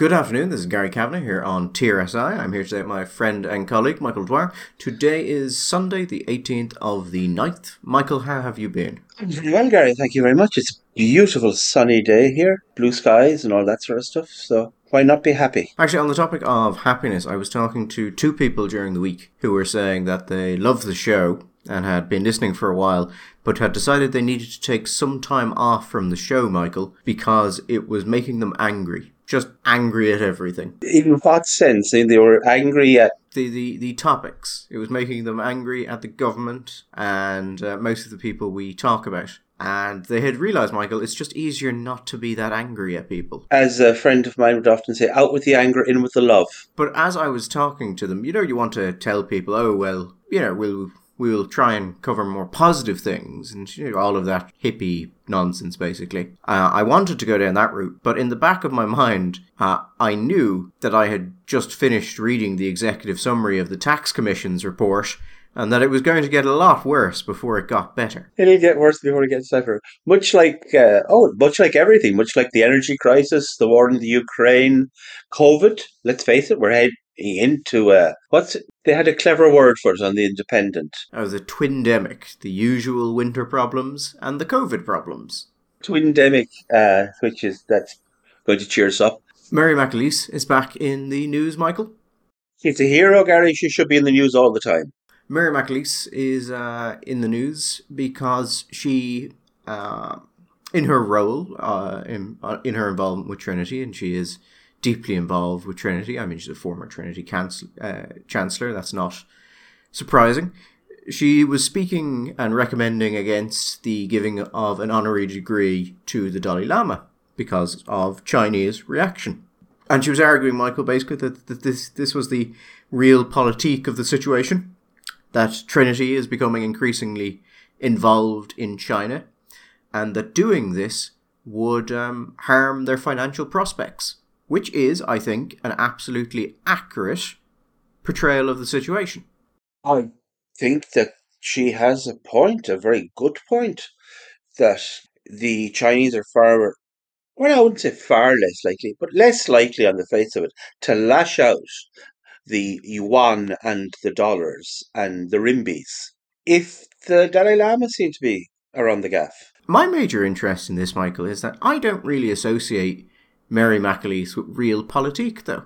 Good afternoon, this is Gary Kavanagh here on TRSI. I'm here today with my friend and colleague Michael Dwyer. Today is Sunday, the 18th of the 9th. Michael, how have you been? I'm very well, Gary. Thank you very much. It's a beautiful sunny day here, blue skies and all that sort of stuff. So why not be happy? Actually, on the topic of happiness, I was talking to two people during the week who were saying that they love the show and had been listening for a while, but had decided they needed to take some time off from the show, Michael, because it was making them angry just angry at everything. In what sense? they were angry at the, the, the topics. It was making them angry at the government and uh, most of the people we talk about. And they had realised, Michael, it's just easier not to be that angry at people. As a friend of mine would often say, out with the anger, in with the love. But as I was talking to them, you know, you want to tell people, oh, well, you know, we'll we will try and cover more positive things and you know, all of that hippie nonsense, basically. Uh, I wanted to go down that route, but in the back of my mind, uh, I knew that I had just finished reading the executive summary of the Tax Commission's report and that it was going to get a lot worse before it got better. It'll get worse before it gets better. Much like, uh, oh, much like everything, much like the energy crisis, the war in the Ukraine, COVID. Let's face it, we're head, into a what's it? they had a clever word for it on the Independent. Oh, the twindemic, the usual winter problems and the COVID problems. Twindemic, uh, which is that's going to cheer us up. Mary McAleese is back in the news, Michael. She's a hero, Gary. She should be in the news all the time. Mary McAleese is uh, in the news because she, uh, in her role, uh, in, uh, in her involvement with Trinity, and she is deeply involved with Trinity. I mean, she's a former Trinity uh, chancellor. That's not surprising. She was speaking and recommending against the giving of an honorary degree to the Dalai Lama because of Chinese reaction. And she was arguing, Michael, basically that, that this this was the realpolitik of the situation, that Trinity is becoming increasingly involved in China, and that doing this would um, harm their financial prospects which is, I think, an absolutely accurate portrayal of the situation. I think that she has a point, a very good point, that the Chinese are far, well, I wouldn't say far less likely, but less likely on the face of it to lash out the yuan and the dollars and the ringgits if the Dalai Lama seem to be around the gaff. My major interest in this, Michael, is that I don't really associate Mary McAleese with realpolitik, though.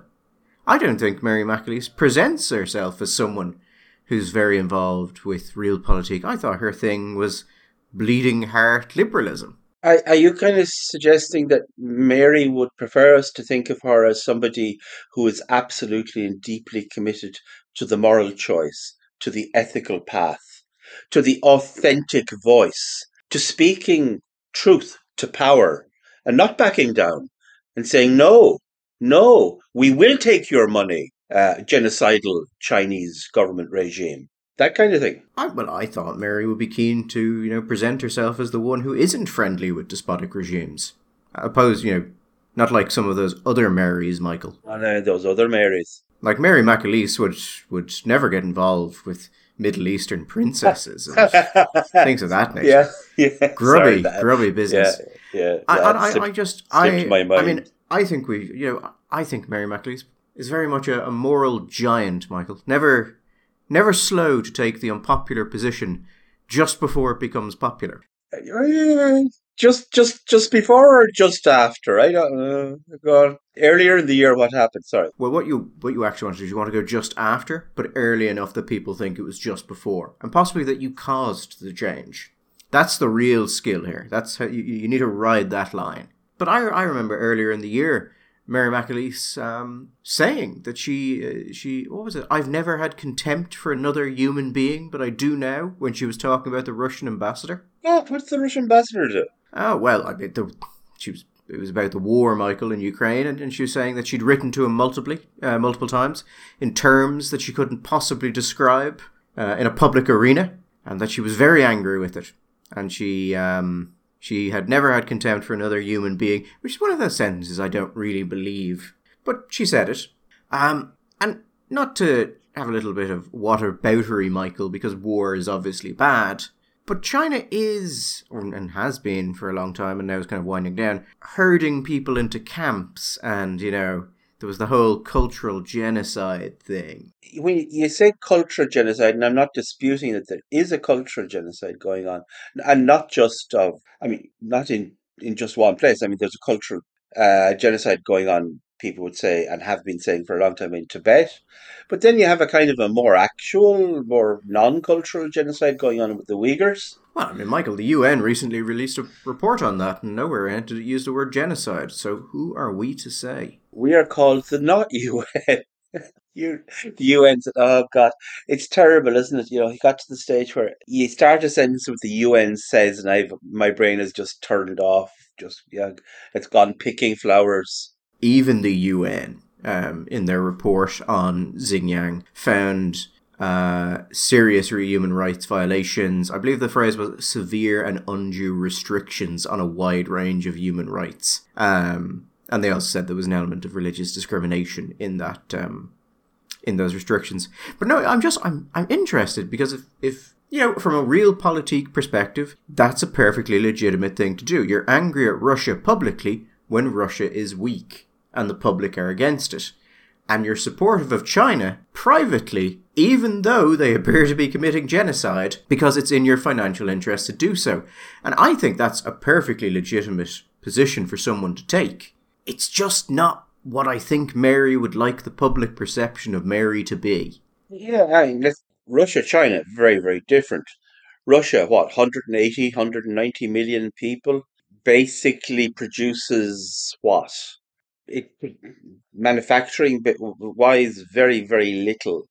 I don't think Mary McAleese presents herself as someone who's very involved with realpolitik. I thought her thing was bleeding heart liberalism. Are, are you kind of suggesting that Mary would prefer us to think of her as somebody who is absolutely and deeply committed to the moral choice, to the ethical path, to the authentic voice, to speaking truth to power and not backing down, and saying, no, no, we will take your money, uh, genocidal Chinese government regime. That kind of thing. I, well, I thought Mary would be keen to, you know, present herself as the one who isn't friendly with despotic regimes. Opposed, you know, not like some of those other Marys, Michael. Oh, no, those other Marys. Like Mary McAleese would would never get involved with Middle Eastern princesses and things of that nature. Yeah, yeah. Grubby, Sorry, grubby business. Yeah, yeah. I, I, I, I just, I, I mean, I think we, you know, I think Mary McAleese is very much a, a moral giant, Michael. Never, never slow to take the unpopular position just before it becomes popular. Uh, just, just, just before or just after? I don't know. Go Earlier in the year, what happened? Sorry. Well, what you what you actually want to do is you want to go just after, but early enough that people think it was just before, and possibly that you caused the change. That's the real skill here. That's how you, you need to ride that line. But I, I remember earlier in the year, Mary McAleese um, saying that she uh, she what was it? I've never had contempt for another human being, but I do now. When she was talking about the Russian ambassador. Oh, what's the Russian ambassador do? Oh well, I mean, the, she was it was about the war, Michael, in Ukraine, and, and she was saying that she'd written to him multiply, uh, multiple times in terms that she couldn't possibly describe uh, in a public arena, and that she was very angry with it, and she um, she had never had contempt for another human being, which is one of those sentences I don't really believe, but she said it. Um, and not to have a little bit of whataboutery, Michael, because war is obviously bad. But China is, and has been for a long time, and now is kind of winding down, herding people into camps and, you know, there was the whole cultural genocide thing. When you say cultural genocide, and I'm not disputing that there is a cultural genocide going on, and not just of, I mean, not in, in just one place. I mean, there's a cultural uh, genocide going on, people would say, and have been saying for a long time in Tibet. But then you have a kind of a more actual, more non cultural genocide going on with the Uyghurs. Well, I mean, Michael, the UN recently released a report on that, and nowhere in it did it use the word genocide. So who are we to say? We are called the not UN. you, the UN said, "Oh God, it's terrible, isn't it?" You know, he got to the stage where you start a sentence with the UN says, and I've my brain has just turned off. Just yeah, it's gone picking flowers. Even the UN, um, in their report on Xinjiang, found uh, serious human rights violations. I believe the phrase was severe and undue restrictions on a wide range of human rights. Um, and they also said there was an element of religious discrimination in that um, in those restrictions. But no, I'm just I'm I'm interested because if if you know from a realpolitik perspective, that's a perfectly legitimate thing to do. You're angry at Russia publicly when Russia is weak and the public are against it. And you're supportive of China privately, even though they appear to be committing genocide, because it's in your financial interest to do so. And I think that's a perfectly legitimate position for someone to take. It's just not what I think Mary would like the public perception of Mary to be. Yeah, I mean, Russia, China, very, very different. Russia, what, 180, 190 million people, basically produces what? It manufacturing wise very very little.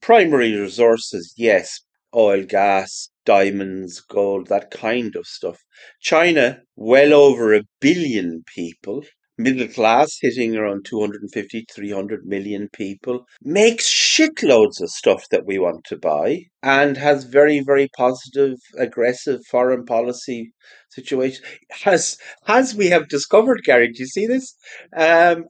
Primary resources, yes, oil, gas, diamonds, gold, that kind of stuff. China, well over a billion people, middle class hitting around 250 300 million people makes shitloads of stuff that we want to buy and has very very positive aggressive foreign policy situation. Has as we have discovered gary do you see this? Um,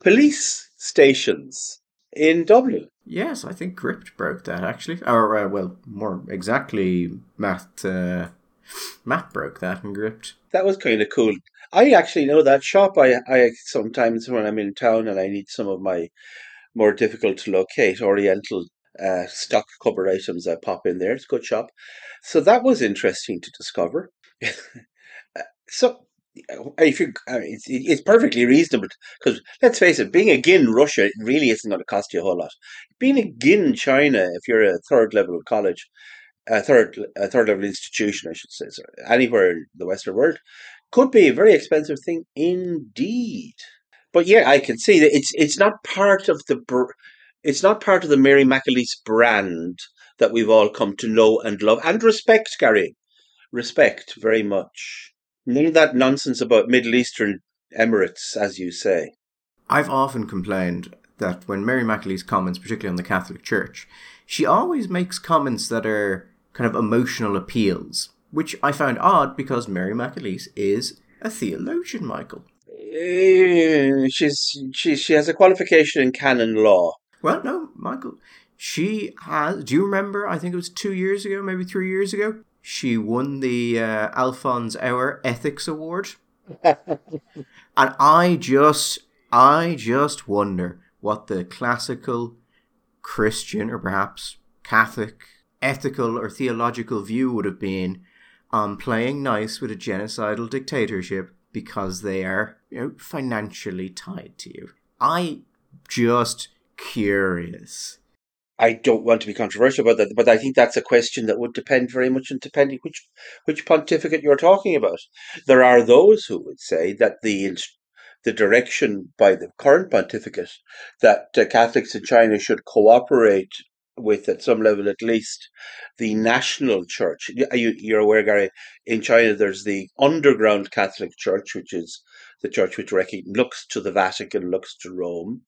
police stations in dublin. Yes i think Gript broke that actually. Or uh, well more exactly matt uh, matt broke that in Gript that was kind of cool I actually know that shop. I, I sometimes when I'm in town and I need some of my more difficult to locate Oriental uh, stock cupboard items, I pop in there. It's a good shop. So that was interesting to discover. Uh, so if you, I mean, it's, it's perfectly reasonable because let's face it, being again Russia it really isn't going to cost you a whole lot. Being again China, if you're a third level college, a third a third level institution, I should say, so anywhere in the Western world, could be a very expensive thing indeed. But yeah, I can see that it's it's not part of the it's not part of the Mary McAleese brand that we've all come to know and love and respect, Gary. Respect very much. None of that nonsense about Middle Eastern Emirates, as you say. I've often complained that when Mary McAleese comments, particularly on the Catholic Church, she always makes comments that are kind of emotional appeals which I found odd because Mary McAleese is a theologian, Michael. Uh, she's she she has a qualification in canon law. Well, no, Michael. She has. Do you remember? I think it was two years ago, maybe three years ago. She won the uh, Alfons Auer Ethics Award, and I just, I just wonder what the classical Christian or perhaps Catholic ethical or theological view would have been on playing nice with a genocidal dictatorship because they are, you know, financially tied to you. I just curious. I don't want to be controversial about that, but I think that's a question that would depend very much on depending which which pontificate you're talking about. There are those who would say that the the direction by the current pontificate that uh, Catholics in China should cooperate with, at some level at least, the national church. You, are aware, Gary, in China there's the underground Catholic Church, which is the church which looks to the Vatican, looks to Rome.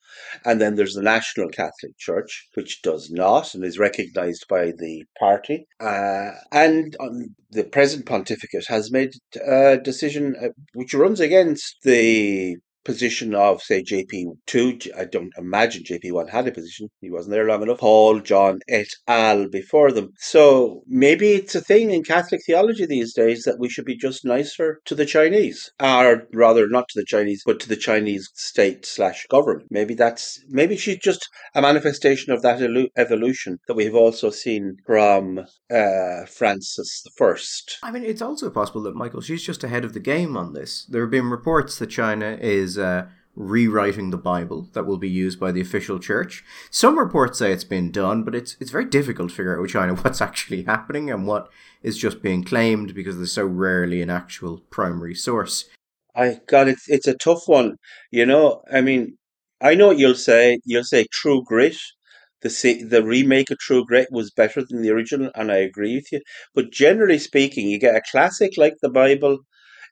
And then there's the National Catholic Church, which does not and is recognized by the party. Uh, and um, the present pontificate has made a decision uh, which runs against the position of, say, JP2. I don't imagine JP1 had a position. He wasn't there long enough. Paul, John, et al. before them. So maybe it's a thing in Catholic theology these days that we should be just nicer to the Chinese, or rather, not to the Chinese, but to the Chinese state slash government. Maybe that's maybe she's just a manifestation of that evolution that we have also seen from uh, Francis First. I mean, it's also possible that Michael she's just ahead of the game on this. There have been reports that China is uh, rewriting the Bible that will be used by the official church. Some reports say it's been done, but it's it's very difficult to figure out with China what's actually happening and what is just being claimed because there's so rarely an actual primary source. I God, it's it's a tough one. You know, I mean, I know what you'll say. You'll say True Grit. The the remake of True Grit was better than the original, and I agree with you. But generally speaking, you get a classic like the Bible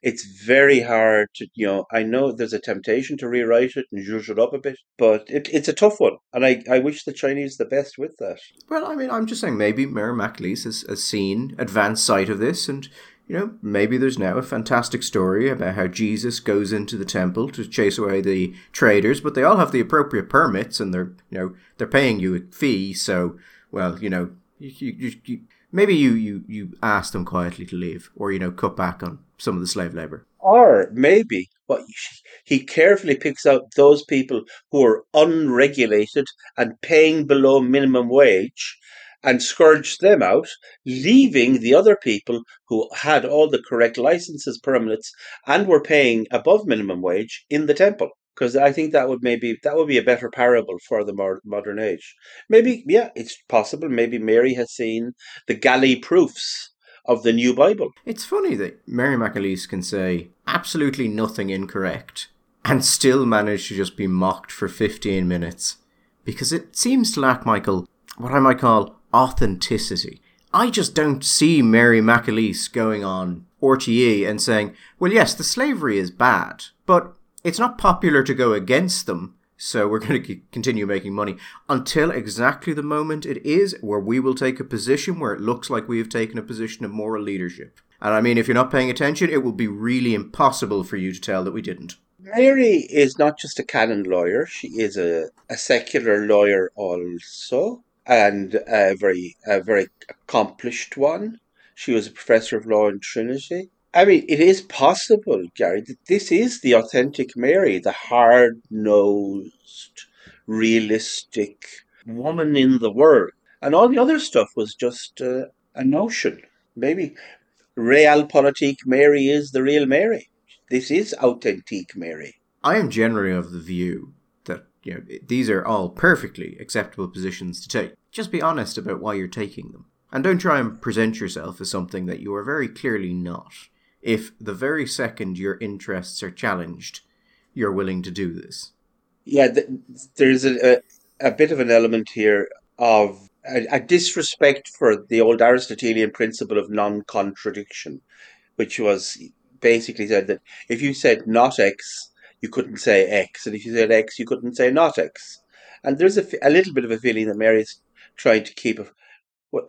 it's very hard to, you know, I know there's a temptation to rewrite it and zhuzh it up a bit, but it, it's a tough one. And I, I wish the Chinese the best with that. Well, I mean, I'm just saying maybe Mary McAleese has, has seen advanced sight of this and you know, maybe there's now a fantastic story about how Jesus goes into the temple to chase away the traders, but they all have the appropriate permits and they're, you know, they're paying you a fee. So, well, you know, you, you, you, maybe you, you, you ask them quietly to leave or, you know, cut back on some of the slave labor. Or maybe what he carefully picks out those people who are unregulated and paying below minimum wage and scourge them out, leaving the other people who had all the correct licenses, permits, and were paying above minimum wage in the temple. Because I think that would maybe that would be a better parable for the modern age. Maybe, yeah, it's possible. Maybe Mary has seen the galley proofs of the new Bible. It's funny that Mary McAleese can say absolutely nothing incorrect and still manage to just be mocked for 15 minutes. Because it seems to lack, Michael, what I might call authenticity. I just don't see Mary McAleese going on RTE and saying, well, yes, the slavery is bad, but it's not popular to go against them so we're going to continue making money until exactly the moment it is where we will take a position where it looks like we have taken a position of moral leadership. And I mean, if you're not paying attention, it will be really impossible for you to tell that we didn't. Mary is not just a canon lawyer, she is a, a secular lawyer also, and a very, a very accomplished one. She was a professor of law in Trinity. I mean, it is possible, Gary, that this is the authentic Mary, the hard nosed, realistic woman in the world. And all the other stuff was just uh, a notion. Maybe realpolitik Mary is the real Mary. This is authentic Mary. I am generally of the view that you know these are all perfectly acceptable positions to take. Just be honest about why you're taking them. And don't try and present yourself as something that you are very clearly not if the very second your interests are challenged, you're willing to do this. Yeah, there's a, a, a bit of an element here of a, a, disrespect for the old Aristotelian principle of non contradiction, which was basically said that if you said not X, you couldn't say X, and if you said X, you couldn't say not X. And there's a, a little bit of a feeling that Mary's trying to keep a,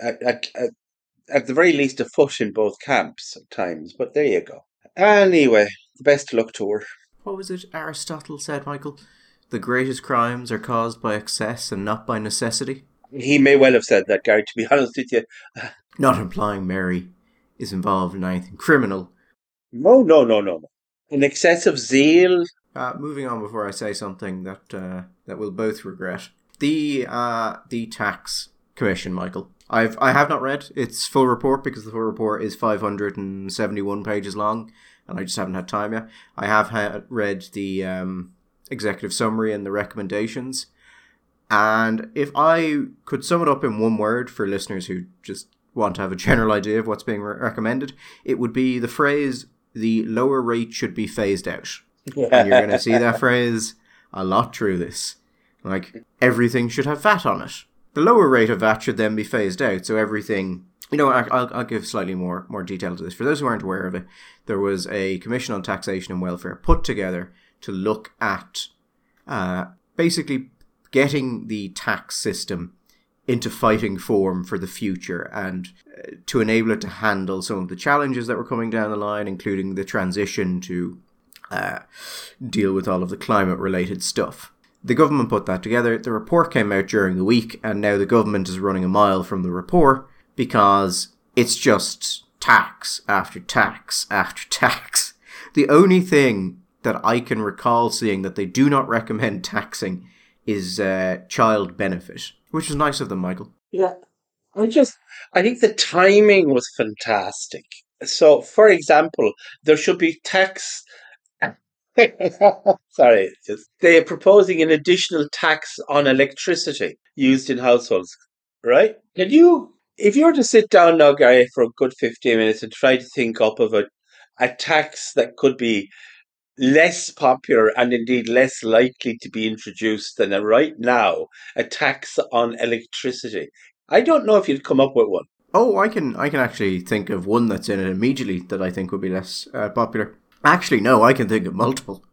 a, a, at the very least a foot in both camps at times. But there you go. Anyway, the best luck to her. What was it Aristotle said, Michael? The greatest crimes are caused by excess and not by necessity. He may well have said that, Gary. To be honest with you, not implying Mary is involved in anything criminal. No, no, no, no, no. An excessive zeal. Uh, moving on before I say something that uh, that we'll both regret. The uh, the tax commission, Michael. I've I have not read its full report because the full report is 571 pages long, and I just haven't had time yet. I have had, read the um, executive summary and the recommendations, and if I could sum it up in one word for listeners who just want to have a general idea of what's being re- recommended, it would be the phrase "the lower rate should be phased out," Yeah. and you're going to see that phrase a lot through this. Like everything should have fat on it the lower rate of VAT should then be phased out, so everything. You know, I'll, I'll give slightly more more detail to this. For those who aren't aware of it, there was a commission on taxation and welfare put together to look at uh, basically getting the tax system into fighting form for the future and uh, to enable it to handle some of the challenges that were coming down the line, including the transition to uh, deal with all of the climate related stuff. The government put that together. The report came out during the week, and now the government is running a mile from the report because it's just tax after tax after tax. The only thing that I can recall seeing that they do not recommend taxing is uh, child benefit, which is nice of them, Michael. Yeah. I just, I think the timing was fantastic. So, for example, there should be tax. Sorry, they are proposing an additional tax on electricity used in households, right? Can you, if you were to sit down now, Gary, for a good 15 minutes and try to think up of a, a tax that could be less popular and indeed less likely to be introduced than a, right now a tax on electricity. I don't know if you'd come up with one. Oh, I can I can actually think of one that's in it immediately that I think would be less uh, popular. Actually, no, I can think of multiple,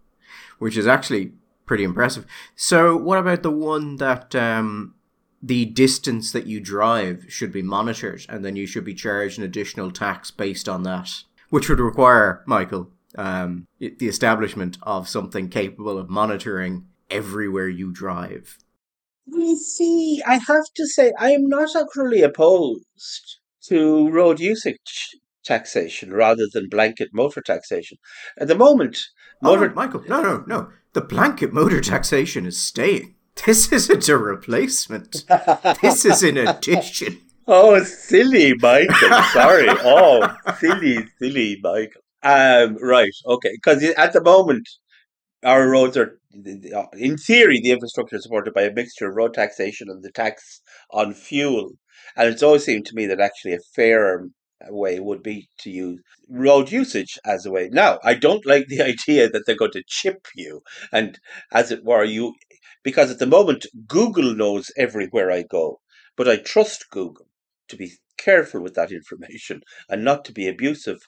which is actually pretty impressive. So, what about the one that um, the distance that you drive should be monitored, and then you should be charged an additional tax based on that, which would require Michael um, the establishment of something capable of monitoring everywhere you drive. You see, I have to say, I am not actually opposed to road usage taxation rather than blanket motor taxation. At the moment, motor. Oh, Michael, no, no, no. The blanket motor taxation is staying. This isn't a replacement. this is an addition. Oh, silly Michael. Sorry. Oh, silly, silly Michael. Um, right. Okay. Because at the moment, our roads are in theory, the infrastructure is supported by a mixture of road taxation and the tax on fuel. And it's always seemed to me that actually a fairer way would be to use road usage as a way. Now, I don't like the idea that they're going to chip you and, as it were, you, because at the moment, Google knows everywhere I go, but I trust Google to be careful with that information and not to be abusive.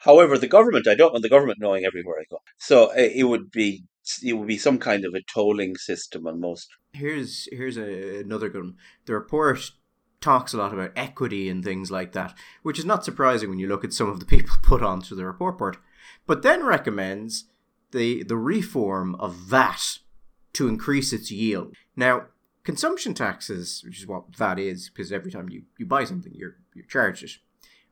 However, the government, I don't want the government knowing everywhere I go. So uh, it would be it would be some kind of a tolling system on most. Here's here's a, another good one. The report talks a lot about equity and things like that, which is not surprising when you look at some of the people put onto the report board. But then recommends the the reform of VAT to increase its yield. Now, consumption taxes, which is what VAT is, because every time you, you buy something, you're you're charged it,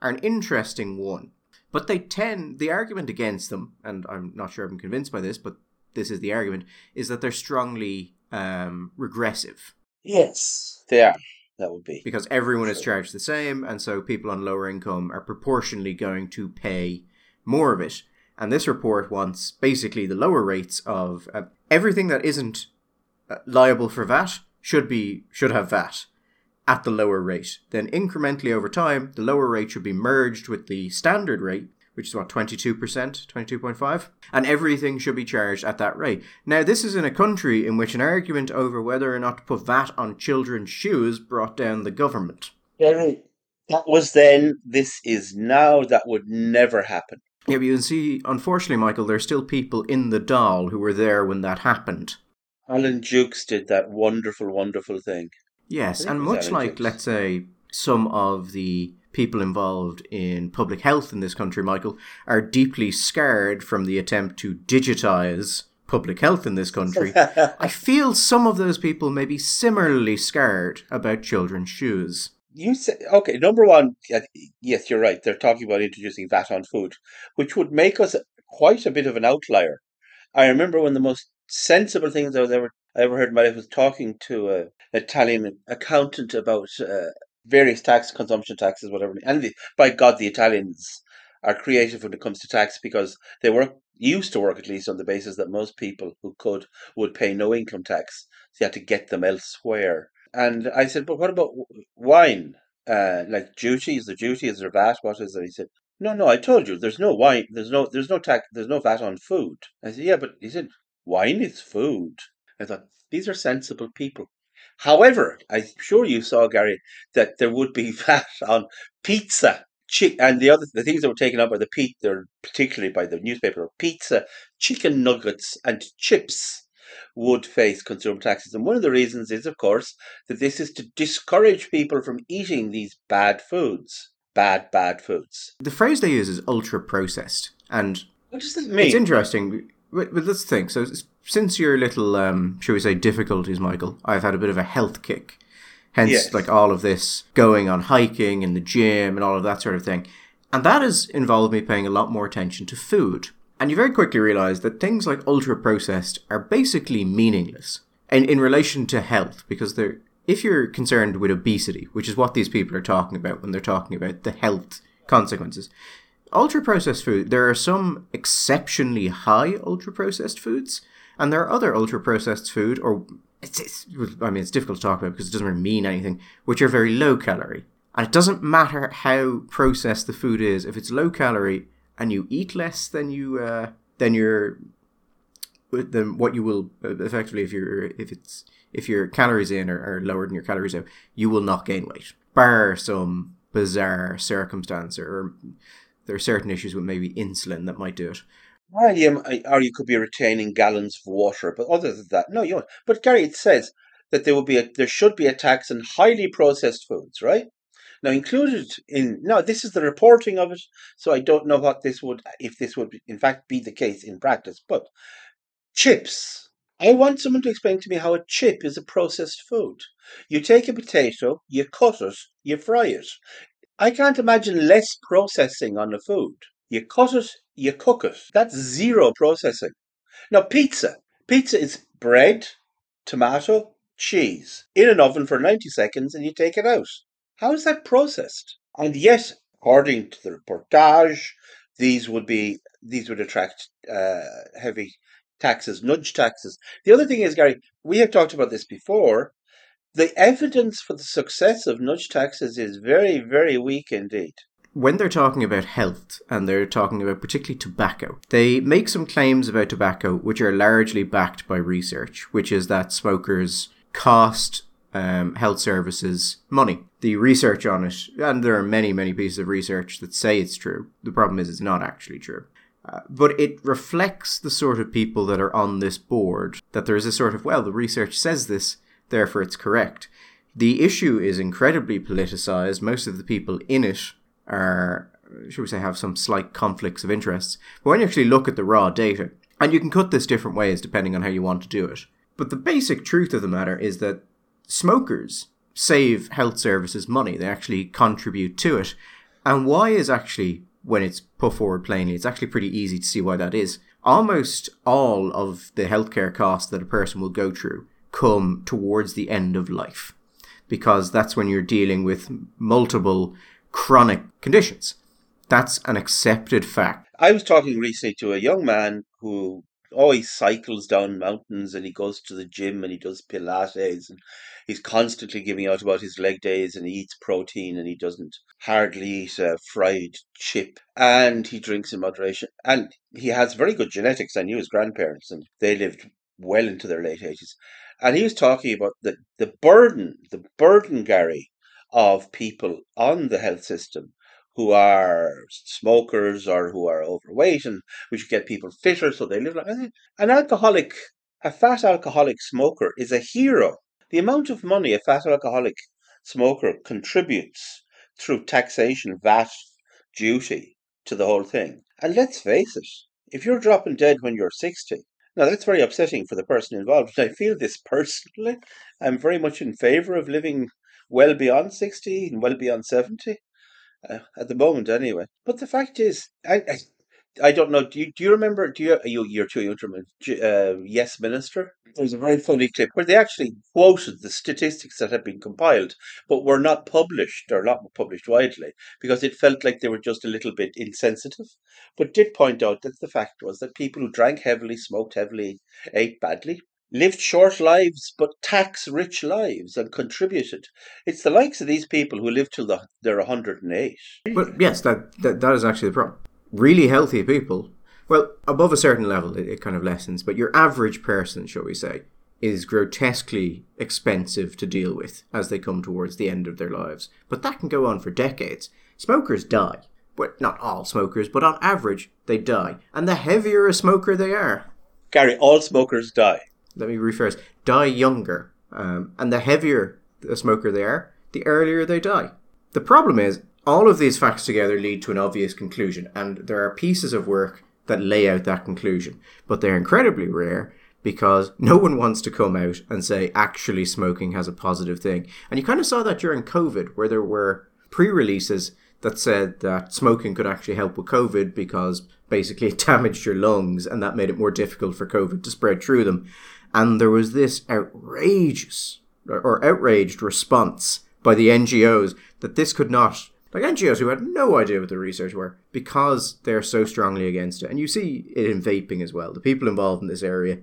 are an interesting one. But they tend the argument against them, and I'm not sure I'm convinced by this, but this is the argument, is that they're strongly um, regressive. Yes, they are. That would be. Because everyone is charged the same, and so people on lower income are proportionally going to pay more of it. And this report wants basically the lower rates of uh, everything that isn't uh, liable for VAT should be should have VAT at the lower rate. Then incrementally over time, the lower rate should be merged with the standard rate, which is what 22%, 22.5, and everything should be charged at that rate. Now, this is in a country in which an argument over whether or not to put VAT on children's shoes brought down the government. Very. That was then, this is now, that would never happen. Yeah, but you can see, unfortunately, Michael, there are still people in the Dáil who were there when that happened. Alan Dukes did that wonderful, wonderful thing. Yes, and much Alan like, Dukes. let's say, some of the people involved in public health in this country, Michael, are deeply scared from the attempt to digitize public health in this country. I feel some of those people may be similarly scared about children's shoes. You say okay. Number one, yes, you're right. They're talking about introducing VAT on food, which would make us quite a bit of an outlier. I remember one of the most sensible things I was ever I ever heard in my life was talking to a Italian accountant about uh, various tax, consumption taxes, whatever. And by God, the Italians are creative when it comes to tax because they work used to work at least on the basis that most people who could would pay no income tax. So you had to get them elsewhere. And I said, but what about wine? Uh, like duty is the duty is there VAT? What is it? He said, no, no. I told you, there's no wine. There's no, there's no tax. There's no VAT on food. I said, yeah, but he said, wine is food. I thought these are sensible people. However, I'm sure you saw, Gary, that there would be VAT on pizza. and the other the things that were taken up by the pizza, particularly by the newspaper, pizza, chicken nuggets, and chips would face consumer taxes. And one of the reasons is, of course, that this is to discourage people from eating these bad foods. Bad, bad foods. The phrase they use is ultra processed. And what does that mean? It's interesting But, but let's think. So since your little, um, shall we say, difficulties, Michael, I've had a bit of a health kick. Hence, Yes. like all of this going on hiking and the gym and all of that sort of thing. And that has involved me paying a lot more attention to food. And you very quickly realize that things like ultra processed are basically meaningless in, in relation to health because they're if you're concerned with obesity, which is what these people are talking about when they're talking about the health consequences, ultra processed food, there are some exceptionally high ultra processed foods, and there are other ultra processed food, or it's, it's, I mean, it's difficult to talk about because it doesn't really mean anything, which are very low calorie. And it doesn't matter how processed the food is, if it's low calorie and you eat less than you, uh, than your, than what you will uh, effectively if you're, if it's, if your calories in are, are lower than your calories out, you will not gain weight, bar some bizarre circumstance or there are certain issues with maybe insulin that might do it. Well, you, uh, or you could be retaining gallons of water, but other than that, no, you won't. But Gary, it says that there will be a, there should be a tax on highly processed foods, right? Now, included in now, this is the reporting of it, so I don't know what this would, if this would in fact be the case in practice. But chips, I want someone to explain to me how a chip is a processed food. You take a potato, you cut it, you fry it. I can't imagine less processing on the food. You cut it, you cook it. That's zero processing. Now, pizza. Pizza is bread, tomato, cheese in an oven for 90 seconds and you take it out. How is that processed? And yet, according to the reportage, these would be these would attract uh, heavy taxes, nudge taxes. The other thing is, Gary, we have talked about this before. The evidence for the success of nudge taxes is very, very weak indeed. When they're talking about health and they're talking about particularly tobacco, they make some claims about tobacco which are largely backed by research, which is that smokers cost um, health services money. The research on it, and there are many, many pieces of research that say it's true. The problem is it's not actually true. Uh, but it reflects the sort of people that are on this board, that there is a sort of, well, the research says this, therefore it's correct. The issue is incredibly politicized. Most of the people in it are, should we say, have some slight conflicts of interests. But when you actually look at the raw data, and you can cut this different ways depending on how you want to do it. But the basic truth of the matter is that smokers save health services money. They actually contribute to it. And why is actually, when it's put forward plainly, it's actually pretty easy to see why that is. Almost all of the healthcare costs that a person will go through come towards the end of life because that's when you're dealing with multiple chronic conditions. That's an accepted fact. I was talking recently to a young man who always cycles down mountains and he goes to the gym and he does Pilates and he's constantly giving out about his leg days and he eats protein and he doesn't hardly eat a fried chip and he drinks in moderation and he has very good genetics. I knew his grandparents and they lived well into their late 80s. And he was talking about the, the burden, the burden, Gary, of people on the health system who are smokers or who are overweight and we should get people fitter so they live like an alcoholic a fat alcoholic smoker is a hero. The amount of money a fat alcoholic smoker contributes through taxation vat duty to the whole thing. And let's face it if you're dropping dead when you're 60 now that's very upsetting for the person involved i feel this personally i'm very much in favor of living well beyond 60 and well beyond 70 uh, at the moment anyway. But the fact is, I, I, I don't know. Do you do you remember? Do you you you're too young to remember? Uh, yes, Minister. There's a very funny clip where they actually quoted the statistics that had been compiled, but were not published or not published widely because it felt like they were just a little bit insensitive. But did point out that the fact was that people who drank heavily, smoked heavily, ate badly, lived short lives but tax rich lives and contributed. It's the likes of these people who live till the, they're 108. But yes, that, that, that is actually the problem. Really healthy people, well, above a certain level, it, it kind of lessens, but your average person, shall we say, is grotesquely expensive to deal with as they come towards the end of their lives. But that can go on for decades. Smokers die. But not all smokers, but on average, they die. And the heavier a smoker they are, Gary, all smokers die. let me rephrase, die younger. Um, and the heavier a smoker they are, the earlier they die. The problem is, all of these facts together lead to an obvious conclusion, and there are pieces of work that lay out that conclusion, but they're incredibly rare because no one wants to come out and say actually smoking has a positive thing. And you kind of saw that during COVID, where there were pre releases that said that smoking could actually help with COVID because basically it damaged your lungs and that made it more difficult for COVID to spread through them. And there was this outrageous or outraged response by the NGOs that this could not like NGOs who had no idea what the research were because they're so strongly against it. And you see it in vaping as well. The people involved in this area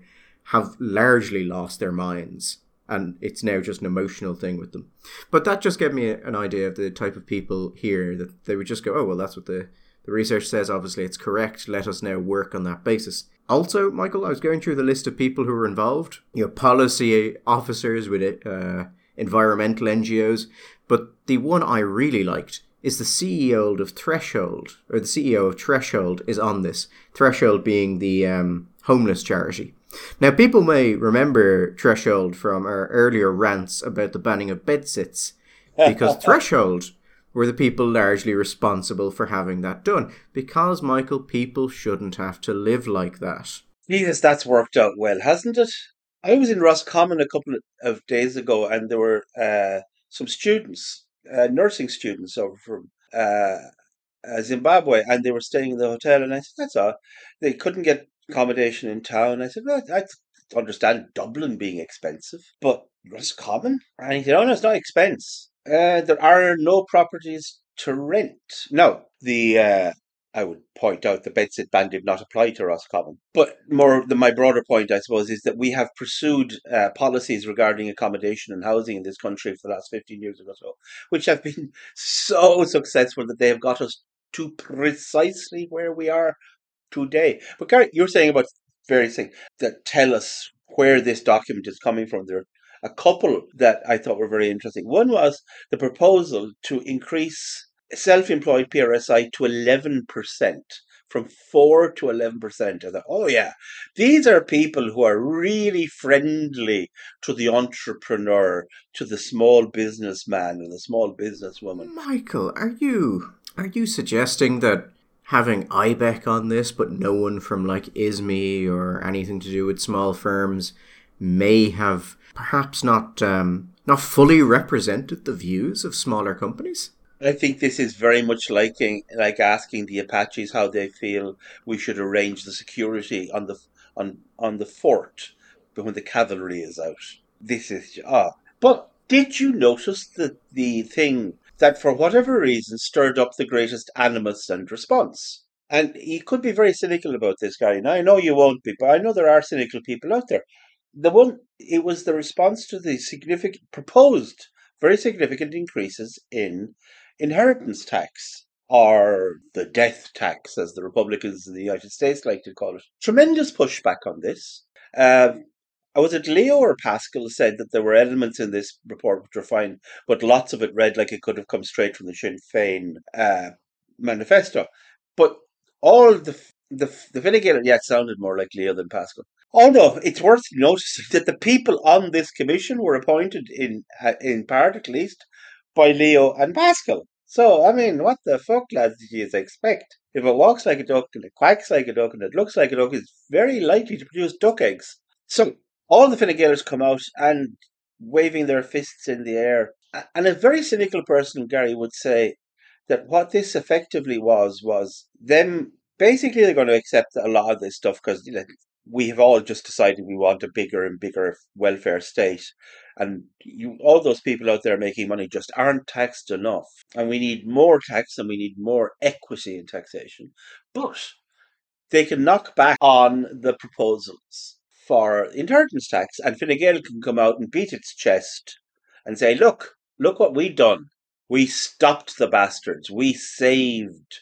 have largely lost their minds and it's now just an emotional thing with them. But that just gave me an idea of the type of people here that they would just go, oh, well, that's what the, the research says. Obviously, it's correct. Let us now work on that basis. Also, Michael, I was going through the list of people who were involved. You know, policy officers with it, uh, environmental NGOs. But the one I really liked is the CEO of Threshold, or the CEO of Threshold is on this. Threshold being the um, homeless charity. Now, people may remember Threshold from our earlier rants about the banning of bedsits, because Threshold were the people largely responsible for having that done. Because, Michael, people shouldn't have to live like that. Jesus, that's worked out well, hasn't it? I was in Roscommon a couple of days ago, and there were uh, some students, uh, nursing students over from uh, uh Zimbabwe, and they were staying in the hotel. And I said, "That's all." They couldn't get accommodation in town. I said, well, I understand Dublin being expensive, but Roscommon? And he said, oh, no, it's not expense. Uh, there are no properties to rent. No, the uh, I would point out the bedsit ban did not apply to Roscommon. But more, the, my broader point, I suppose, is that we have pursued uh, policies regarding accommodation and housing in this country for the last 15 years or so, which have been so successful that they have got us to precisely where we are today. But Gary, you're saying about various things that tell us where this document is coming from. There are a couple that I thought were very interesting. One was the proposal to increase self-employed PRSI to 11% from 4 to 11%. I thought, oh yeah, these are people who are really friendly to the entrepreneur, to the small businessman and the small businesswoman. Michael, are you are you suggesting that having IBEC on this, but no one from like ISME or anything to do with small firms may have perhaps not um, not fully represented the views of smaller companies. I think this is very much like like asking the Apaches how they feel we should arrange the security on the on on the fort when the cavalry is out. This is ah. But did you notice that the thing that for whatever reason stirred up the greatest animus and response. And you could be very cynical about this, guy. Now I know you won't be, but I know there are cynical people out there. The one it was the response to the significant proposed very significant increases in inheritance tax or the death tax, as the Republicans in the United States like to call it. Tremendous pushback on this. Uh, was it Leo or Pascal said that there were elements in this report which were fine, but lots of it read like it could have come straight from the Sinn Féin uh, manifesto. But all the the the Fine Gael yet sounded more like Leo than Pascal. Although it's worth noticing that the people on this commission were appointed in uh, in part at least by Leo and Pascal. So I mean, what the fuck, lads, did you expect? If it walks like a duck and it quacks like a duck and it looks like a duck, it's very likely to produce duck eggs. So all the Fine come out and waving their fists in the air. And a very cynical person, Gary, would say that what this effectively was was them basically they're going to accept a lot of this stuff because you know, we have all just decided we want a bigger and bigger welfare state, and you, all those people out there making money just aren't taxed enough, and we need more tax and we need more equity in taxation, but they can knock back on the proposals for inheritance tax, and Fine Gael can come out and beat its chest and say, "Look, look what we've done. We stopped the bastards. We saved."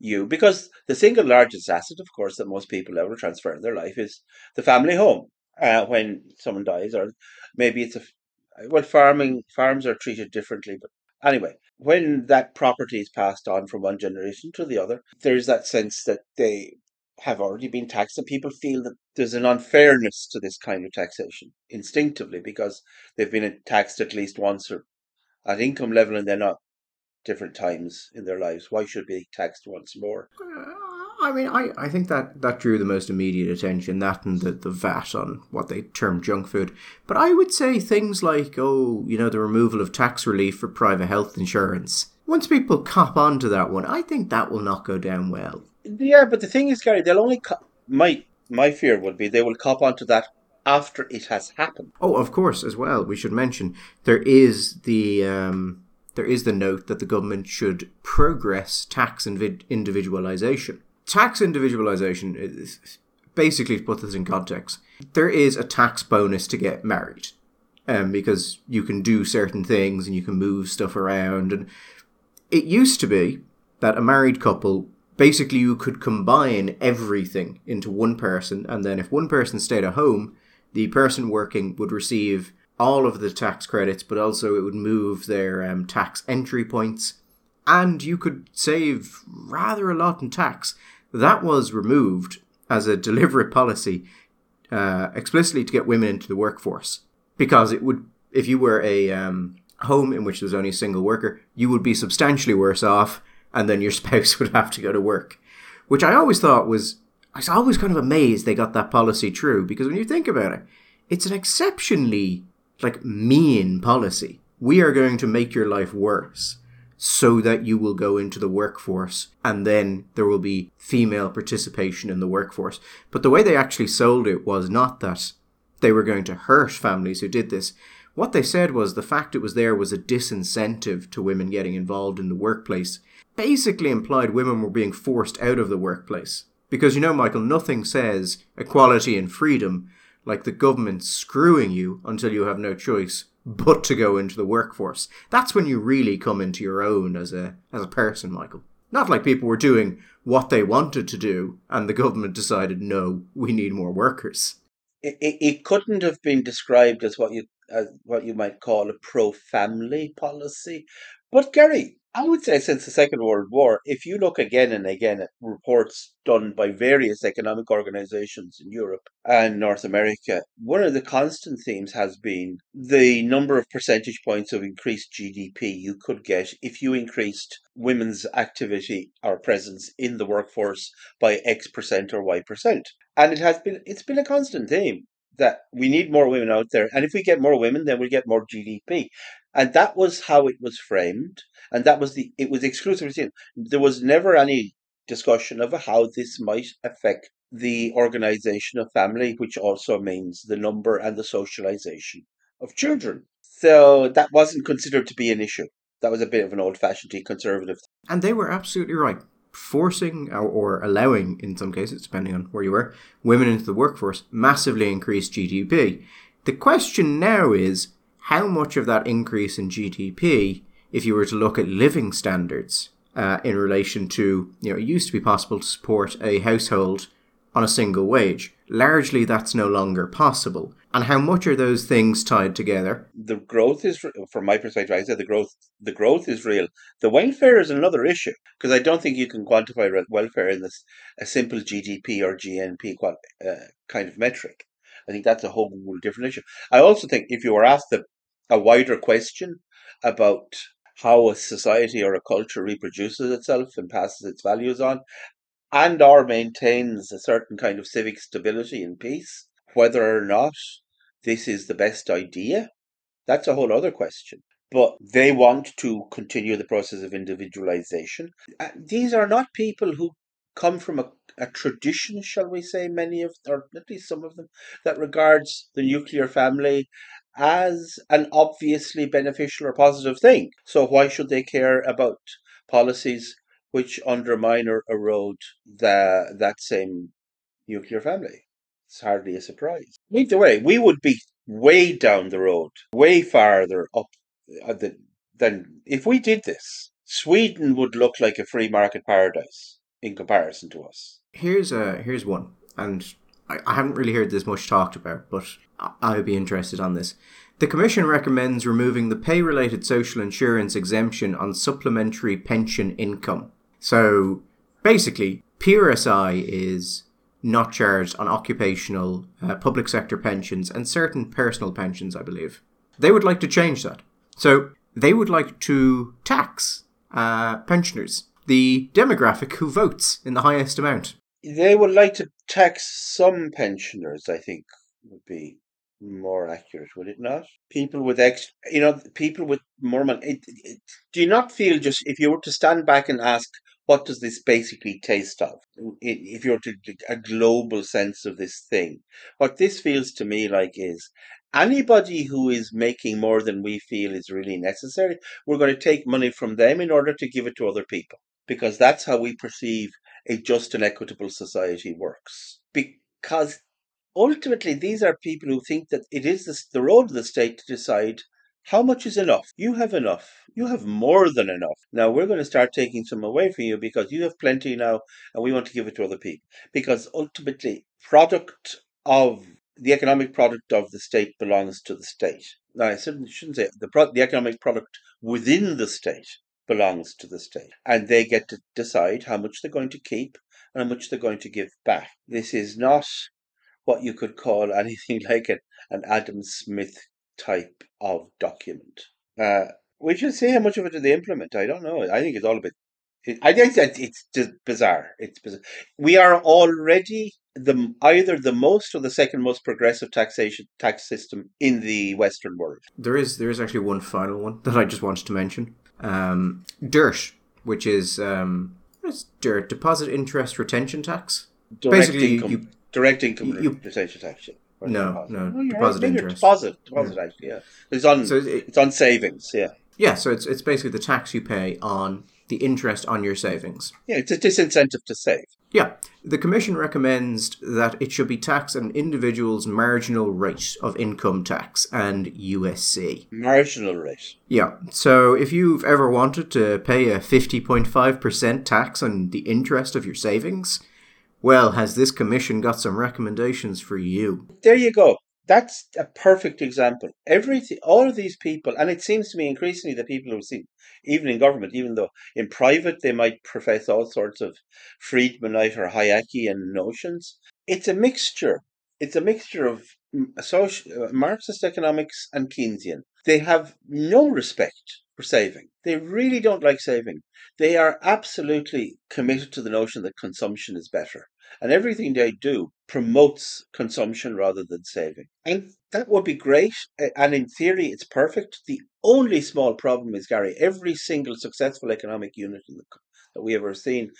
You, because the single largest asset, of course, that most people ever transfer in their life is the family home. Uh, when someone dies, or maybe it's a well, farming farms are treated differently, but anyway, when that property is passed on from one generation to the other, there's that sense that they have already been taxed, and people feel that there's an unfairness to this kind of taxation instinctively because they've been taxed at least once or at income level and then at different times in their lives. Why should be taxed once more? I mean, I, I think that, that drew the most immediate attention, that and the, the VAT on what they term junk food. But I would say things like, oh, you know, the removal of tax relief for private health insurance. Once people cop onto that one, I think that will not go down well. Yeah, but the thing is, Gary, they'll only co- my my fear would be they will cop onto that after it has happened. Oh, of course, as well. We should mention there is the um, there is the note that the government should progress tax individualization. Tax individualization is basically to put this in context. There is a tax bonus to get married, um, because you can do certain things and you can move stuff around. And it used to be that a married couple basically you could combine everything into one person, and then if one person stayed at home, the person working would receive all of the tax credits, but also it would move their um, tax entry points, and you could save rather a lot in tax. That was removed as a deliberate policy, uh, explicitly to get women into the workforce, because it would, if you were a um, home in which there was only a single worker, you would be substantially worse off, and then your spouse would have to go to work, which I always thought was. I was always kind of amazed they got that policy true because when you think about it, it's an exceptionally like mean policy. We are going to make your life worse so that you will go into the workforce and then there will be female participation in the workforce. But the way they actually sold it was not that they were going to hurt families who did this. What they said was the fact it was there was a disincentive to women getting involved in the workplace. Basically implied women were being forced out of the workplace. Because you know, Michael, nothing says equality and freedom like the government screwing you until you have no choice but to go into the workforce. That's when you really come into your own as a as a person, Michael. Not like people were doing what they wanted to do and the government decided no, we need more workers. It, it, it couldn't have been described as what you as what you might call a pro-family policy. But Gary, I would say since the Second World War, if you look again and again at reports done by various economic organizations in Europe and North America, one of the constant themes has been the number of percentage points of increased GDP you could get if you increased women's activity or presence in the workforce by X percent or Y percent. And it has been it's been a constant theme that we need more women out there. And if we get more women, then we get more GDP. And that was how it was framed. And that was the, it was exclusively seen. There was never any discussion of how this might affect the organization of family, which also means the number and the socialization of children. So that wasn't considered to be an issue. That was a bit of an old fashioned conservative. And they were absolutely right forcing uh, or allowing, in some cases, depending on where you were, women into the workforce massively increased GDP. The question now is how much of that increase in GDP, if you were to look at living standards uh, in relation to, you know, it used to be possible to support a household on a single wage. Largely, that's no longer possible. And how much are those things tied together? The growth is, from my perspective, I said the growth. The growth is real. The welfare is another issue because I don't think you can quantify welfare in this a simple GDP or GNP uh, kind of metric. I think that's a whole different issue. I also think if you were asked a, a wider question about how a society or a culture reproduces itself and passes its values on, and or maintains a certain kind of civic stability and peace, whether or not this is the best idea, that's a whole other question. But they want to continue the process of individualization. Uh, these are not people who come from a, a tradition, shall we say, many of, or at least some of them, that regards the nuclear family as an obviously beneficial or positive thing. So why should they care about policies which undermine or erode the, that same nuclear family. It's hardly a surprise. Either way, we would be way down the road, way farther up uh, the, than if we did this. Sweden would look like a free market paradise in comparison to us. Here's a here's one, and I, I haven't really heard this much talked about, but I, I would be interested on this. The Commission recommends removing the pay related social insurance exemption on supplementary pension income. So basically, PRSI is not charged on occupational, uh, public sector pensions, and certain personal pensions, I believe. They would like to change that. So they would like to tax uh, pensioners. the demographic who votes in the highest amount. They would like to tax some pensioners, I think, would be more accurate, would it not? People with ex, you know, people with more money. It, it, do you not feel just if you were to stand back and ask, what does this basically taste of? If you were to a global sense of this thing, what this feels to me like is anybody who is making more than we feel is really necessary, we're going to take money from them in order to give it to other people because that's how we perceive a just and equitable society works. Because ultimately, these are people who think that it is the, role of the state to decide how much is enough. You have enough. You have more than enough. Now we're going to start taking some away from you because you have plenty now and we want to give it to other people. Because ultimately, product of the economic product of the state belongs to the state. Now, I shouldn't say the, pro- the economic product within the state belongs to the state. And they get to decide how much they're going to keep and how much they're going to give back. This is not what you could call anything like an, an Adam Smith type of document. Uh, we should see how much of it they implement. I don't know. I think it's all a bit. It, I think that it's just bizarre. It's bizarre. We are already the either the most or the second most progressive taxation tax system in the Western world. There is there is actually one final one that I just wanted to mention. Um, DIRT, which is um, what is DIRT? Deposit Interest Retention Tax. Direct Basically, income, you, direct income you, retention tax. No, no, oh, deposit right. interest. Deposit, deposit yeah. actually, yeah. It's on, so it, it's on savings, yeah. Yeah, so it's it's basically the tax you pay on the interest on your savings. Yeah, it's a disincentive to save. Yeah, the Commission recommends that it should be taxed at an individual's marginal rate of income tax and USC. Marginal rate. Yeah, so if you've ever wanted to pay a 50.5% tax on the interest of your savings, well, has this commission got some recommendations for you? There you go. That's a perfect example. Everything, all of these people, and it seems to me increasingly the people who see, even in government, even though in private they might profess all sorts of Friedmanite or Hayekian notions, it's a mixture. It's a mixture of social, uh, Marxist economics and Keynesian. They have no respect for saving. They really don't like saving. They are absolutely committed to the notion that consumption is better. And everything they do promotes consumption rather than saving. And that would be great. And in theory, it's perfect. The only small problem is, Gary, every single successful economic unit the, that we ever seen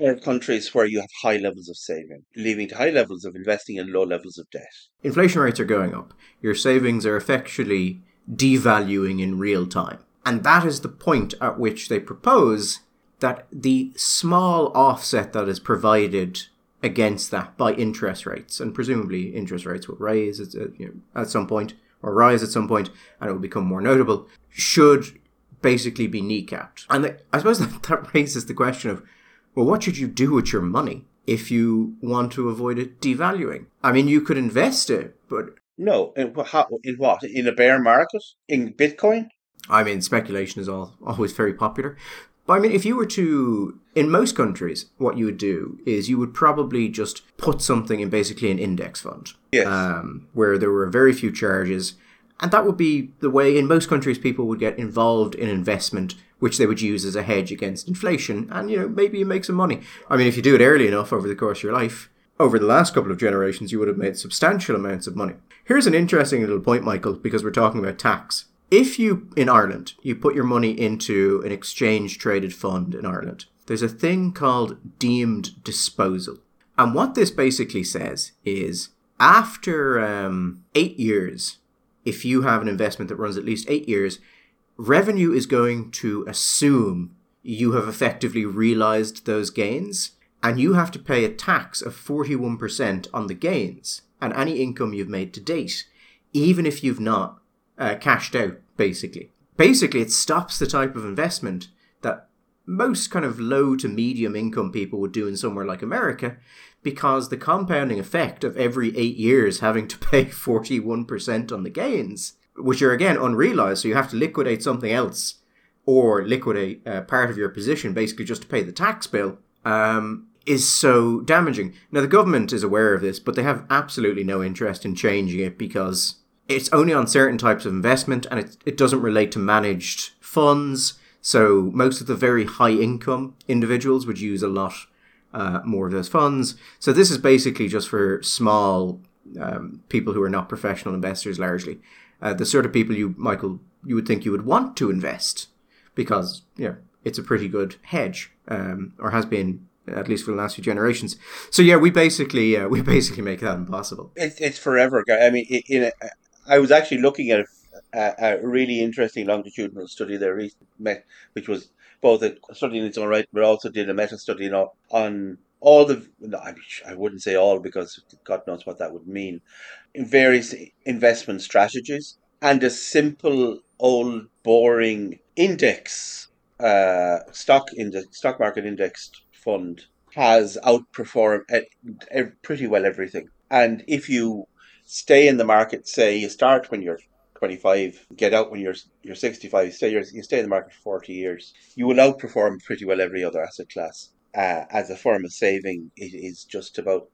are countries where you have high levels of saving, leading to high levels of investing and low levels of debt. Inflation rates are going up. Your savings are effectively devaluing in real time. And that is the point at which they propose that the small offset that is provided against that by interest rates, and presumably interest rates will raise at, you know, at some point or rise at some point, and it will become more notable, should basically be kneecapped. And I suppose that, that raises the question of, well, what should you do with your money if you want to avoid it devaluing? I mean, you could invest it, but no, in, how, in what? In a bear market? In Bitcoin? I mean, speculation is all, always very popular. But I mean, if you were to, in most countries, what you would do is you would probably just put something in basically an index fund. Yes. Um, where there were very few charges. And that would be the way in most countries people would get involved in investment, which they would use as a hedge against inflation. And, you know, maybe you make some money. I mean, if you do it early enough over the course of your life, over the last couple of generations, you would have made substantial amounts of money. Here's an interesting little point, Michael, because we're talking about tax if you in Ireland you put your money into an exchange traded fund in Ireland, there's a thing called deemed disposal, and what this basically says is after um, eight years, if you have an investment that runs at least eight years, revenue is going to assume you have effectively realized those gains, and you have to pay a tax of 41% on the gains and any income you've made to date, even if you've not uh, cashed out, basically. Basically, it stops the type of investment that most kind of low to medium income people would do in somewhere like America because the compounding effect of every eight years having to pay 41% on the gains, which are again unrealized, so you have to liquidate something else or liquidate uh, part of your position basically just to pay the tax bill, um, is so damaging. Now, the government is aware of this, but they have absolutely no interest in changing it because it's only on certain types of investment and it, it doesn't relate to managed funds. So most of the very high income individuals would use a lot uh, more of those funds. So this is basically just for small um, people who are not professional investors, largely uh, the sort of people you, Michael, you would think you would want to invest because you know it's a pretty good hedge, um, or has been at least for the last few generations. So yeah, we basically uh, we basically make that impossible. It's it's forever. I mean, in a, I was actually looking at a, a, really interesting longitudinal study there, which was both a study in its own right, but also did a meta study on all the no, I wouldn't say all because God knows what that would mean. Various investment strategies and a simple old boring index uh, stock index stock market indexed fund has outperformed at, at pretty well everything. And if you stay in the market, say you start when you're 25, get out when you're you're 65, stay you stay in the market for 40 years, you will outperform pretty well every other asset class uh, as a form of saving, it is just about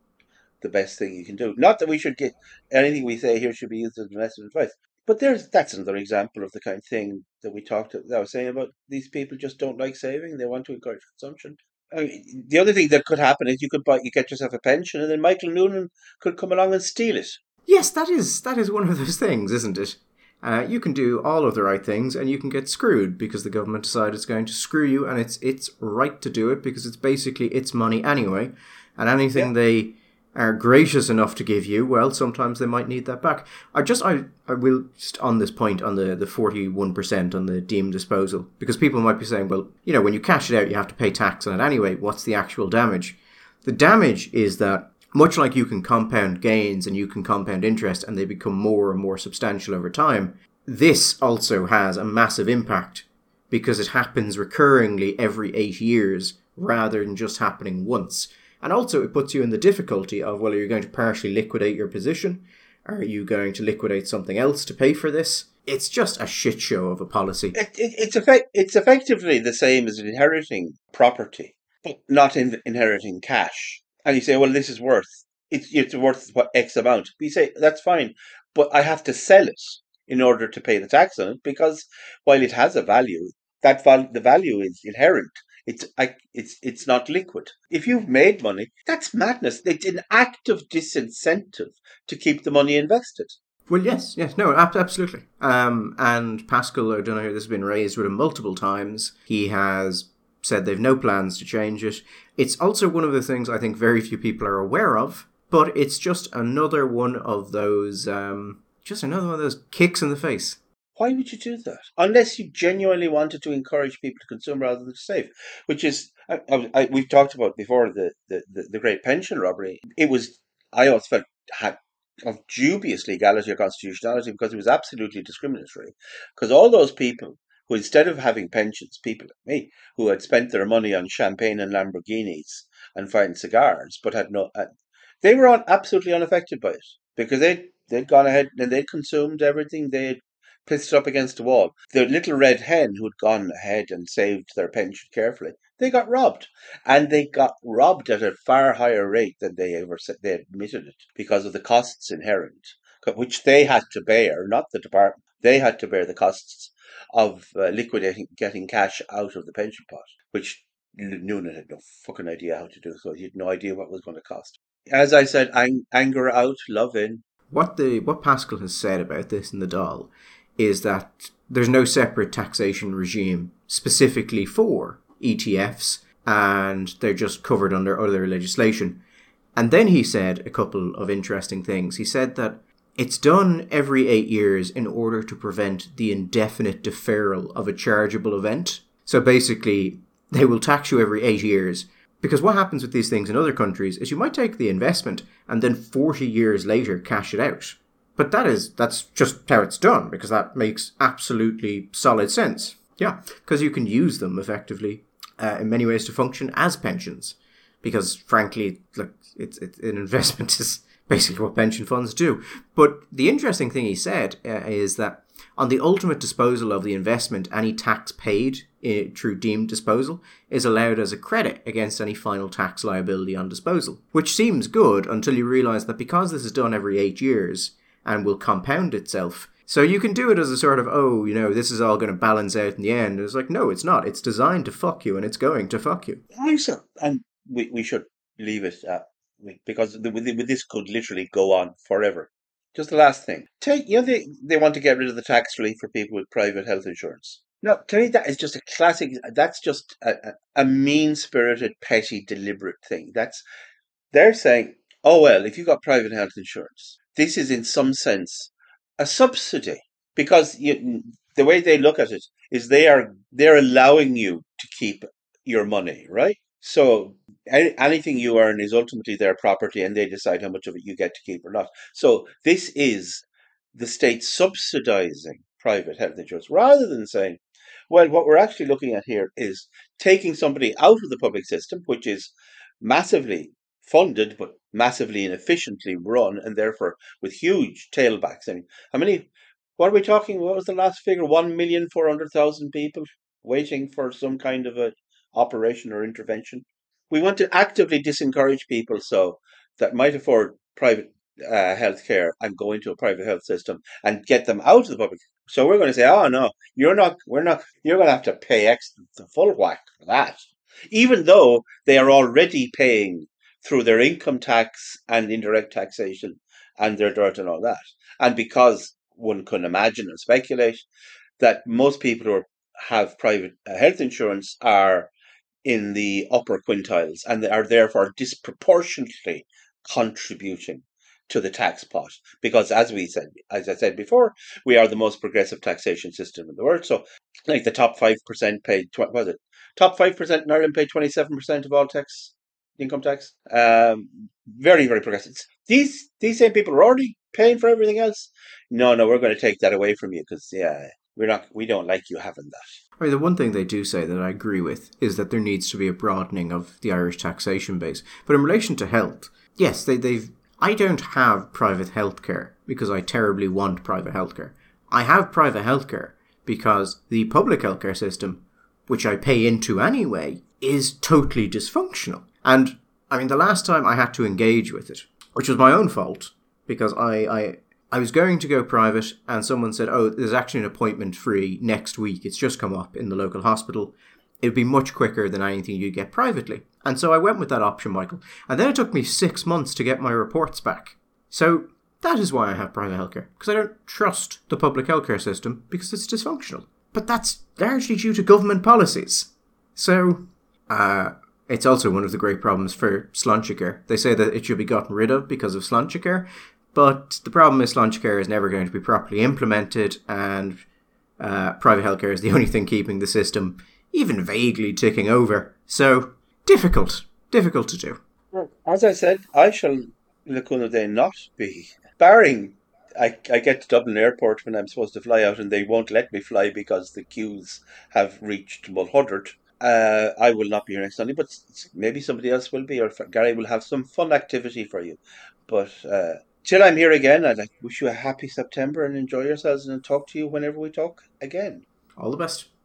the best thing you can do. Not that we should get anything we say here should be used as investment advice, but there's that's another example of the kind of thing that we talked. That I was saying about these people just don't like saving; they want to encourage consumption. I mean, the other thing that could happen is you could buy, you get yourself a pension, and then Michael Noonan could come along and steal it. Yes, that is that is one of those things, isn't it? Uh, you can do all of the right things and you can get screwed because the government decided it's going to screw you and it's its right to do it because it's basically its money anyway. And anything yeah. they are gracious enough to give you, well, sometimes they might need that back. I just, I, I will just on this point on the, the 41% on the deemed disposal, because people might be saying, well, you know, when you cash it out, you have to pay tax on it anyway. What's the actual damage? The damage is that much like you can compound gains and you can compound interest and they become more and more substantial over time, this also has a massive impact because it happens recurringly every eight years rather than just happening once. And also, it puts you in the difficulty of whether you're going to partially liquidate your position, are you going to liquidate something else to pay for this? It's just a shit show of a policy. It, it, it's effect, it's effectively the same as inheriting property, but not in, inheriting cash and you say, well, this is worth it's it's worth what X amount. You say that's fine, but I have to sell it in order to pay the tax on it because while it has a value, that val- the value is inherent. It's I, it's it's not liquid. If you've made money, that's madness. It's an active disincentive to keep the money invested. Well, yes, yes, no, absolutely. Um, and Paschal O'Donoghue, this has been raised with him multiple times. He has said they've no plans to change it. It's also one of the things I think very few people are aware of, but it's just another one of those, um, just another one of those kicks in the face. Why would you do that? Unless you genuinely wanted to encourage people to consume rather than to save, which is, I, I, we've talked about before the, the, the, the, great pension robbery. It was, I always felt, had of dubious legality or constitutionality because it was absolutely discriminatory. Because all those people who instead of having pensions, people like me, who had spent their money on champagne and Lamborghinis and fine cigars, but had no, they were on, absolutely unaffected by it because they they'd gone ahead and they'd consumed everything. They'd pissed up against the wall. The little red hen who'd gone ahead and saved their pension carefully, they got robbed, and they got robbed at a far higher rate than they ever said they admitted it because of the costs inherent, which they had to bear, not the department. They had to bear the costs of uh, liquidating, getting cash out of the pension pot, which Noonan had no fucking idea how to do. So he had no idea what was going to cost. As I said, ang- anger out, love in. What the what Paschal has said about this in the Dáil is that there's no separate taxation regime specifically for ETFs, and they're just covered under other legislation. And then he said a couple of interesting things. He said that it's done every eight years in order to prevent the indefinite deferral of a chargeable event. So basically, they will tax you every eight years. Because what happens with these things in other countries is you might take the investment and then 40 years later cash it out. But that is, that's just how it's done because that makes absolutely solid sense. Yeah, because you can use them effectively uh, in many ways to function as pensions. Because frankly, look, it's, it's an investment is basically what pension funds do. But the interesting thing he said uh, is that on the ultimate disposal of the investment, any tax paid uh, through deemed disposal is allowed as a credit against any final tax liability on disposal, which seems good until you realize that because this is done every eight years and will compound itself, So you can do it as a sort of, oh, you know, this is all going to balance out in the end. It's like, no, it's not. It's designed to fuck you, and it's going to fuck you. I and we, we should leave it at because the, this could literally go on forever. Just the last thing, take you know they they want to get rid of the tax relief for people with private health insurance. No, to me that is just a classic. That's just a, a, mean spirited, petty, deliberate thing. That's they're saying, oh well, if you've got private health insurance, this is in some sense a subsidy because you, the way they look at it is they are they're allowing you to keep your money, right? So anything you earn is ultimately their property, and they decide how much of it you get to keep or not. So this is the state subsidizing private health insurance rather than saying, well, what we're actually looking at here is taking somebody out of the public system, which is massively funded but massively inefficiently run, and therefore with huge tailbacks. I mean, how many? What are we talking? What was the last figure? One million four hundred thousand people waiting for some kind of a operation or intervention. We want to actively disencourage people so that might afford private uh, health care and go into a private health system and get them out of the public. So we're going to say, oh no, you're not, we're not, you're going to have to pay extra, the full whack for that. Even though they are already paying through their income tax and indirect taxation and their dirt and all that. And because one can imagine and speculate that most people who have private uh, health insurance are in the upper quintiles and they are therefore disproportionately contributing to the tax pot. Because as we said as i said before we are the most progressive taxation system in the world. So like the top 5% paid what was it? Top 5% in ireland paid 27% of all tax income tax. Um, very very progressive. These these same people are already paying for everything else. No no we're going to take that away from you because yeah we're not we don't like you having that I mean, the one thing they do say that I agree with is that there needs to be a broadening of the Irish taxation base. But in relation to health, yes, they, they've. I don't have private healthcare because I terribly want private healthcare. I have private healthcare because the public healthcare system, which I pay into anyway, is totally dysfunctional. And I mean, the last time I had to engage with it, which was my own fault, because I, I I was going to go private, and someone said, "Oh, there's actually an appointment free next week. It's just come up in the local hospital. It would be much quicker than anything you'd get privately." And so I went with that option, Michael. And then it took me six months to get my reports back. So that is why I have private healthcare because I don't trust the public healthcare system because it's dysfunctional. But that's largely due to government policies. So, uh, it's also one of the great problems for Sláintecare. They say that it should be gotten rid of because of Sláintecare, but the problem is Sláintecare is never going to be properly implemented, and uh, private healthcare is the only thing keeping the system even vaguely ticking over. So difficult, difficult to do. As I said, I shall Lacuna not be barring. I, I get to Dublin Airport when I'm supposed to fly out, and they won't let me fly because the queues have reached Mulhuddart. Uh, I will not be here next Sunday, but maybe somebody else will be, or Gary will have some fun activity for you. But uh, till I'm here again, I'd like wish you a happy September and enjoy yourselves and talk to you whenever we talk again. All the best.